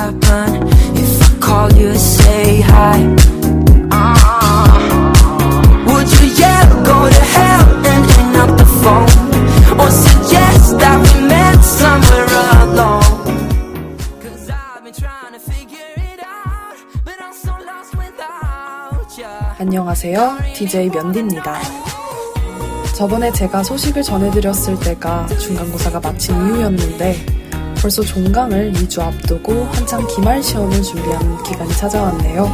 happen if I call you to say hi? Uh, would you yell, go to hell and hang up the phone? Or suggest that we met somewhere alone? Cause I've been trying to figure it out, but I'm so lost without you. 안녕하세요. DJ 면디입니다. 저번에 제가 소식을 전해드렸을 때가 중간고사가 마친 이후였는데 벌써 종강을 2주 앞두고 한창 기말 시험을 준비하는 기간이 찾아왔네요.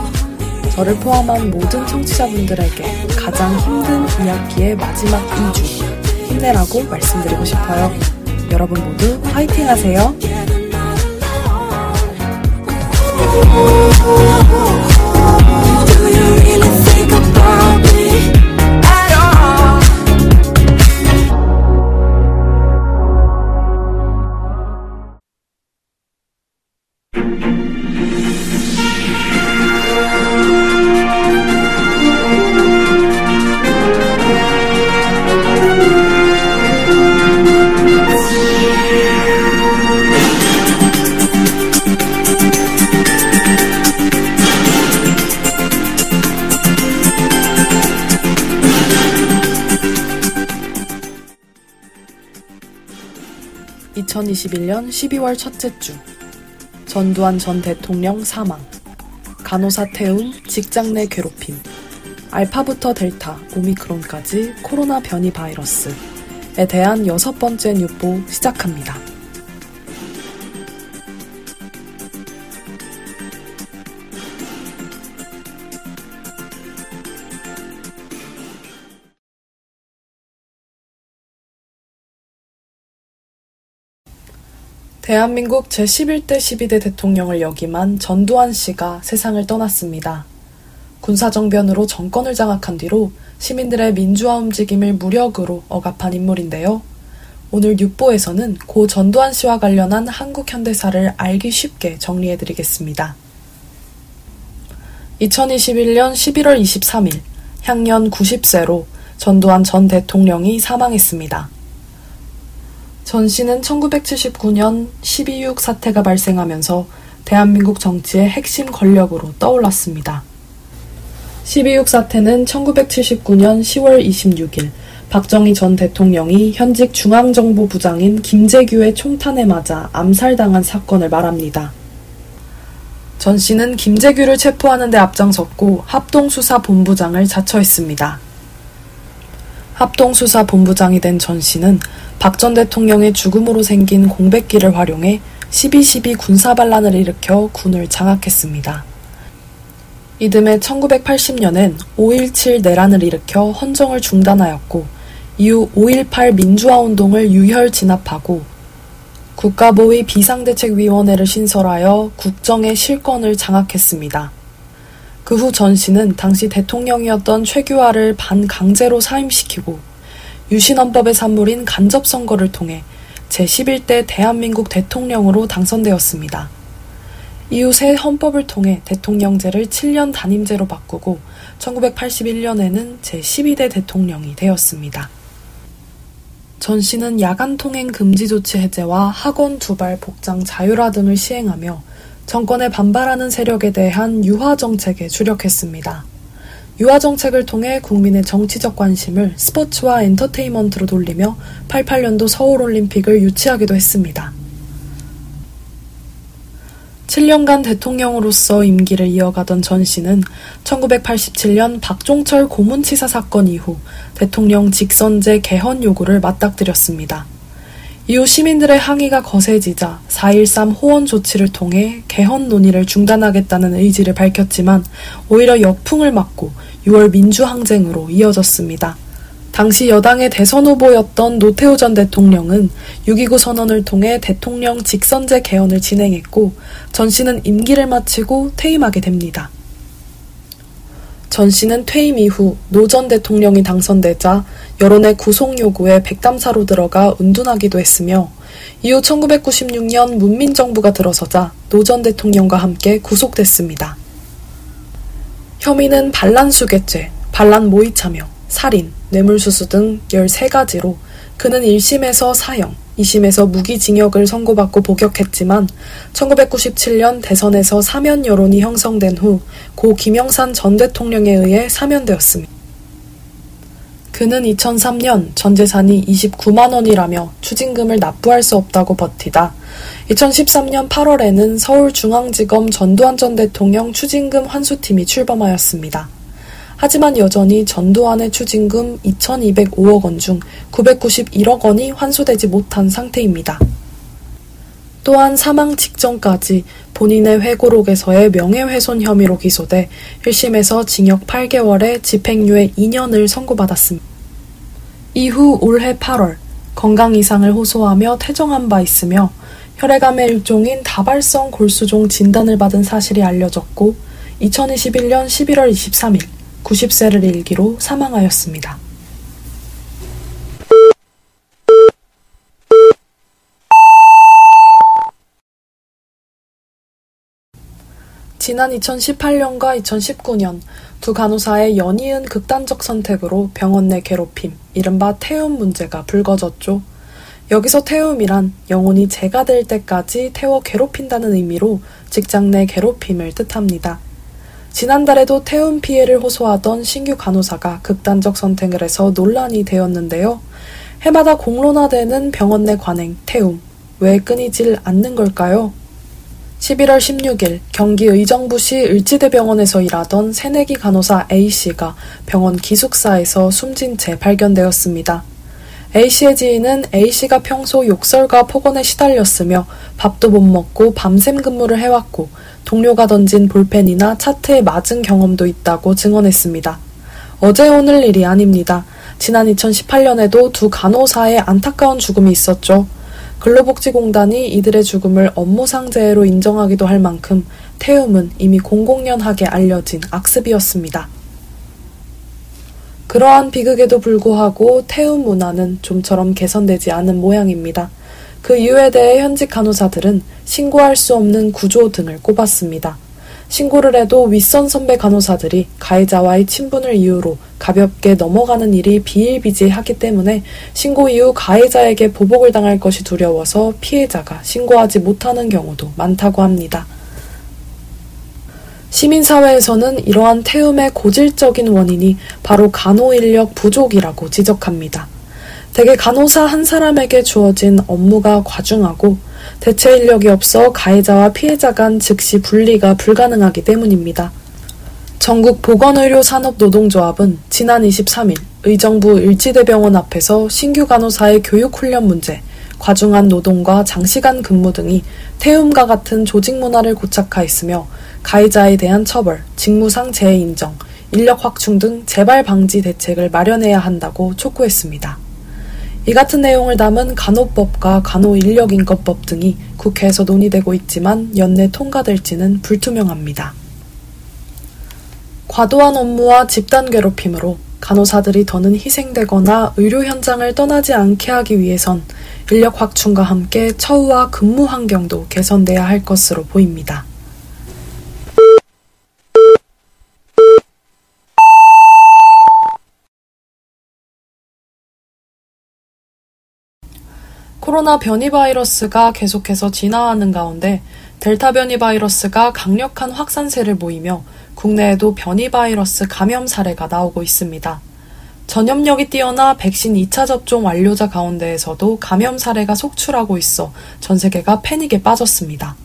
저를 포함한 모든 청취자분들에게 가장 힘든 2학기의 마지막 2주 힘내라고 말씀드리고 싶어요. 여러분 모두 화이팅 하세요. (2021년 12월) 첫째 주. 전두환 전 대통령 사망. 간호사 태움 직장 내 괴롭힘. 알파부터 델타 오미크론까지 코로나 변이 바이러스에 대한 여섯 번째 뉴보 시작합니다. 대한민국 제11대 12대 대통령을 역임한 전두환 씨가 세상을 떠났습니다. 군사정변으로 정권을 장악한 뒤로 시민들의 민주화 움직임을 무력으로 억압한 인물인데요. 오늘 육보에서는 고 전두환 씨와 관련한 한국 현대사를 알기 쉽게 정리해드리겠습니다. 2021년 11월 23일, 향년 90세로 전두환 전 대통령이 사망했습니다. 전 씨는 1979년 12.6 사태가 발생하면서 대한민국 정치의 핵심 권력으로 떠올랐습니다. 12.6 사태는 1979년 10월 26일 박정희 전 대통령이 현직 중앙정보 부장인 김재규의 총탄에 맞아 암살당한 사건을 말합니다. 전 씨는 김재규를 체포하는 데 앞장섰고 합동수사본부장을 자처했습니다. 합동수사본부장이 된 전 씨는 박 전 대통령의 죽음으로 생긴 공백기를 활용해 12.12 군사반란을 일으켜 군을 장악했습니다. 이듬해 1980년엔 5.17 내란을 일으켜 헌정을 중단하였고 이후 5.18 민주화운동을 유혈 진압하고 국가보위 비상대책위원회를 신설하여 국정의 실권을 장악했습니다. 그 후 전 씨는 당시 대통령이었던 최규하를 반강제로 사임시키고 유신헌법의 산물인 간접선거를 통해 제11대 대한민국 대통령으로 당선되었습니다. 이후 새 헌법을 통해 대통령제를 7년 단임제로 바꾸고 1981년에는 제12대 대통령이 되었습니다. 전 씨는 야간 통행 금지 조치 해제와 학원 두발 복장 자율화 등을 시행하며 정권에 반발하는 세력에 대한 유화 정책에 주력했습니다. 유화 정책을 통해 국민의 정치적 관심을 스포츠와 엔터테인먼트로 돌리며 88년도 서울 올림픽을 유치하기도 했습니다. 7년간 대통령으로서 임기를 이어가던 전 씨는 1987년 박종철 고문치사 사건 이후 대통령 직선제 개헌 요구를 맞닥뜨렸습니다. 이후 시민들의 항의가 거세지자 4.13 호원 조치를 통해 개헌 논의를 중단하겠다는 의지를 밝혔지만 오히려 역풍을 맞고 6월 민주항쟁으로 이어졌습니다. 당시 여당의 대선 후보였던 노태우 전 대통령은 6.29 선언을 통해 대통령 직선제 개헌을 진행했고 전 씨는 임기를 마치고 퇴임하게 됩니다. 전 씨는 퇴임 이후 노 전 대통령이 당선되자 여론의 구속 요구에 백담사로 들어가 운둔하기도 했으며 이후 1996년 문민정부가 들어서자 노 전 대통령과 함께 구속됐습니다. 혐의는 반란수괴죄, 반란 모의 참여, 살인, 뇌물수수 등 13가지로 그는 1심에서 사형, 2심에서 무기징역을 선고받고 복역했지만 1997년 대선에서 사면 여론이 형성된 후 고 김영산 전 대통령에 의해 사면되었습니다. 그는 2003년 전 재산이 29만 원이라며 추징금을 납부할 수 없다고 버티다 2013년 8월에는 서울중앙지검 전두환 전 대통령 추징금 환수팀이 출범하였습니다. 하지만 여전히 전두환의 추징금 2,205억 원 중 991억 원이 환수되지 못한 상태입니다. 또한 사망 직전까지 본인의 회고록에서의 명예훼손 혐의로 기소돼 1심에서 징역 8개월에 집행유예 2년을 선고받았습니다. 이후 올해 8월 건강 이상을 호소하며 퇴정한 바 있으며 혈액암의 일종인 다발성 골수종 진단을 받은 사실이 알려졌고 2021년 11월 23일 90세를 일기로 사망하였습니다. 지난 2018년과 2019년 두 간호사의 연이은 극단적 선택으로 병원 내 괴롭힘, 이른바 태움 문제가 불거졌죠. 여기서 태움이란 영혼이 재가 될 때까지 태워 괴롭힌다는 의미로 직장 내 괴롭힘을 뜻합니다. 지난달에도 태움 피해를 호소하던 신규 간호사가 극단적 선택을 해서 논란이 되었는데요. 해마다 공론화되는 병원 내 관행, 태움. 왜 끊이질 않는 걸까요? 11월 16일 경기 의정부시 을지대병원에서 일하던 새내기 간호사 A씨가 병원 기숙사에서 숨진 채 발견되었습니다. A씨의 지인은 A씨가 평소 욕설과 폭언에 시달렸으며 밥도 못 먹고 밤샘 근무를 해왔고 동료가 던진 볼펜이나 차트에 맞은 경험도 있다고 증언했습니다. 어제 오늘 일이 아닙니다. 지난 2018년에도 두 간호사의 안타까운 죽음이 있었죠. 근로복지공단이 이들의 죽음을 업무상재해로 인정하기도 할 만큼 태움은 이미 공공연하게 알려진 악습이었습니다. 그러한 비극에도 불구하고 태움 문화는 좀처럼 개선되지 않은 모양입니다. 그 이유에 대해 현직 간호사들은 신고할 수 없는 구조 등을 꼽았습니다. 신고를 해도 윗선 선배 간호사들이 가해자와의 친분을 이유로 가볍게 넘어가는 일이 비일비재하기 때문에 신고 이후 가해자에게 보복을 당할 것이 두려워서 피해자가 신고하지 못하는 경우도 많다고 합니다. 시민사회에서는 이러한 태움의 고질적인 원인이 바로 간호 인력 부족이라고 지적합니다. 대개 간호사 한 사람에게 주어진 업무가 과중하고 대체 인력이 없어 가해자와 피해자 간 즉시 분리가 불가능하기 때문입니다. 전국 보건의료산업노동조합은 지난 23일 의정부 을지대병원 앞에서 신규 간호사의 교육훈련 문제, 과중한 노동과 장시간 근무 등이 태움과 같은 조직 문화를 고착하였으며 가해자에 대한 처벌, 직무상 재해 인정, 인력 확충 등 재발 방지 대책을 마련해야 한다고 촉구했습니다. 이 같은 내용을 담은 간호법과 간호인력인권법 등이 국회에서 논의되고 있지만 연내 통과될지는 불투명합니다. 과도한 업무와 집단 괴롭힘으로 간호사들이 더는 희생되거나 의료 현장을 떠나지 않게 하기 위해선 인력 확충과 함께 처우와 근무 환경도 개선돼야 할 것으로 보입니다. 코로나 변이 바이러스가 계속해서 진화하는 가운데 델타 변이 바이러스가 강력한 확산세를 보이며 국내에도 변이 바이러스 감염 사례가 나오고 있습니다. 전염력이 뛰어나 백신 2차 접종 완료자 가운데에서도 감염 사례가 속출하고 있어 전 세계가 패닉에 빠졌습니다.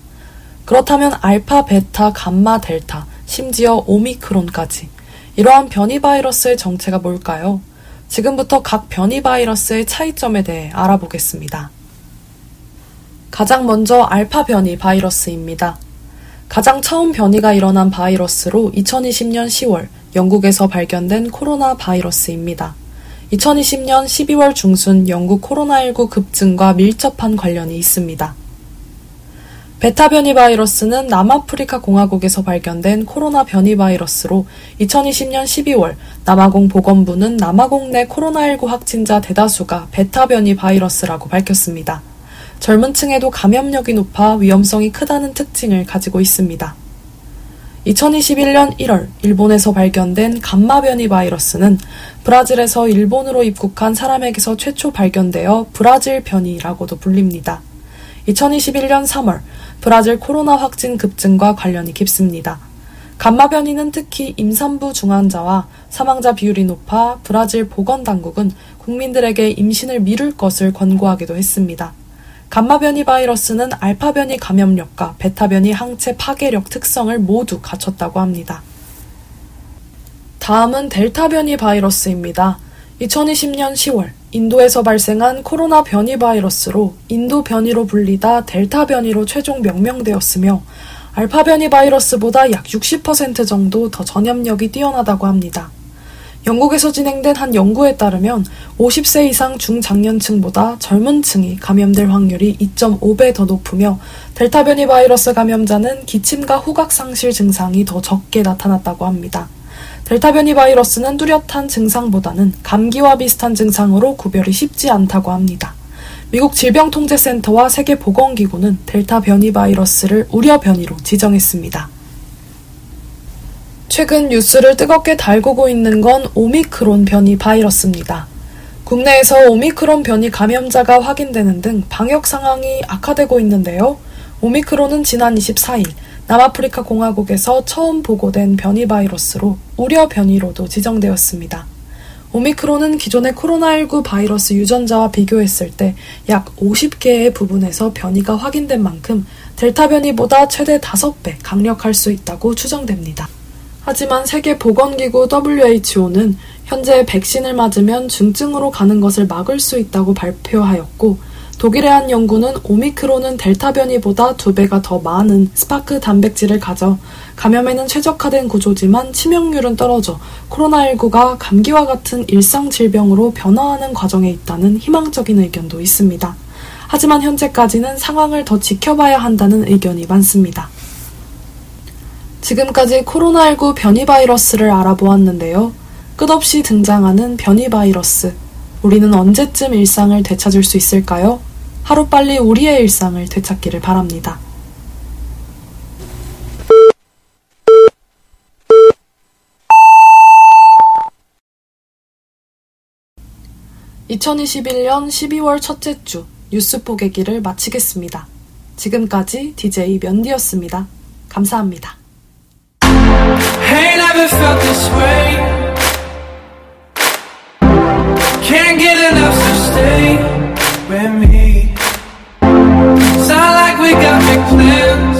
그렇다면 알파, 베타, 감마, 델타, 심지어 오미크론까지 이러한 변이 바이러스의 정체가 뭘까요? 지금부터 각 변이 바이러스의 차이점에 대해 알아보겠습니다. 가장 먼저 알파 변이 바이러스입니다. 가장 처음 변이가 일어난 바이러스로 2020년 10월 영국에서 발견된 코로나 바이러스입니다. 2020년 12월 중순 영국 코로나19 급증과 밀접한 관련이 있습니다. 베타 변이 바이러스는 남아프리카 공화국에서 발견된 코로나 변이 바이러스로 2020년 12월 남아공 보건부는 남아공 내 코로나19 확진자 대다수가 베타 변이 바이러스라고 밝혔습니다. 젊은 층에도 감염력이 높아 위험성이 크다는 특징을 가지고 있습니다. 2021년 1월 일본에서 발견된 감마 변이 바이러스는 브라질에서 일본으로 입국한 사람에게서 최초 발견되어 브라질 변이라고도 불립니다. 2021년 3월 브라질 코로나 확진 급증과 관련이 깊습니다. 감마 변이는 특히 임산부 중환자와 사망자 비율이 높아 브라질 보건당국은 국민들에게 임신을 미룰 것을 권고하기도 했습니다. 감마 변이 바이러스는 알파 변이 감염력과 베타 변이 항체 파괴력 특성을 모두 갖췄다고 합니다. 다음은 델타 변이 바이러스입니다. 2020년 10월 인도에서 발생한 코로나 변이 바이러스로 인도 변이로 불리다 델타 변이로 최종 명명되었으며 알파 변이 바이러스보다 약 60% 정도 더 전염력이 뛰어나다고 합니다. 영국에서 진행된 한 연구에 따르면 50세 이상 중장년층보다 젊은 층이 감염될 확률이 2.5배 더 높으며 델타 변이 바이러스 감염자는 기침과 후각 상실 증상이 더 적게 나타났다고 합니다. 델타 변이 바이러스는 뚜렷한 증상보다는 감기와 비슷한 증상으로 구별이 쉽지 않다고 합니다. 미국 질병통제센터와 세계보건기구는 델타 변이 바이러스를 우려 변이로 지정했습니다. 최근 뉴스를 뜨겁게 달구고 있는 건 오미크론 변이 바이러스입니다. 국내에서 오미크론 변이 감염자가 확인되는 등 방역 상황이 악화되고 있는데요. 오미크론은 지난 24일 남아프리카 공화국에서 처음 보고된 변이 바이러스로 우려 변이로도 지정되었습니다. 오미크론은 기존의 코로나19 바이러스 유전자와 비교했을 때 약 50개의 부분에서 변이가 확인된 만큼 델타 변이보다 최대 5배 강력할 수 있다고 추정됩니다. 하지만 세계보건기구 WHO는 현재 백신을 맞으면 중증으로 가는 것을 막을 수 있다고 발표하였고 독일의 한 연구는 오미크론은 델타 변이보다 두 배가 더 많은 스파크 단백질을 가져 감염에는 최적화된 구조지만 치명률은 떨어져 코로나19가 감기와 같은 일상 질병으로 변화하는 과정에 있다는 희망적인 의견도 있습니다. 하지만 현재까지는 상황을 더 지켜봐야 한다는 의견이 많습니다. 지금까지 코로나19 변이 바이러스를 알아보았는데요. 끝없이 등장하는 변이 바이러스. 우리는 언제쯤 일상을 되찾을 수 있을까요? 하루빨리 우리의 일상을 되찾기를 바랍니다. (2021년 12월) 첫째 주 뉴스 포개기를 마치겠습니다. 지금까지 DJ 면디였습니다. 감사합니다. Ain't never felt this way. Can't get enough, so stay with me. Sound like we got big plans.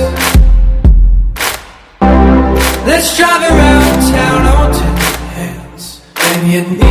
Let's drive around town on ten hands. And you need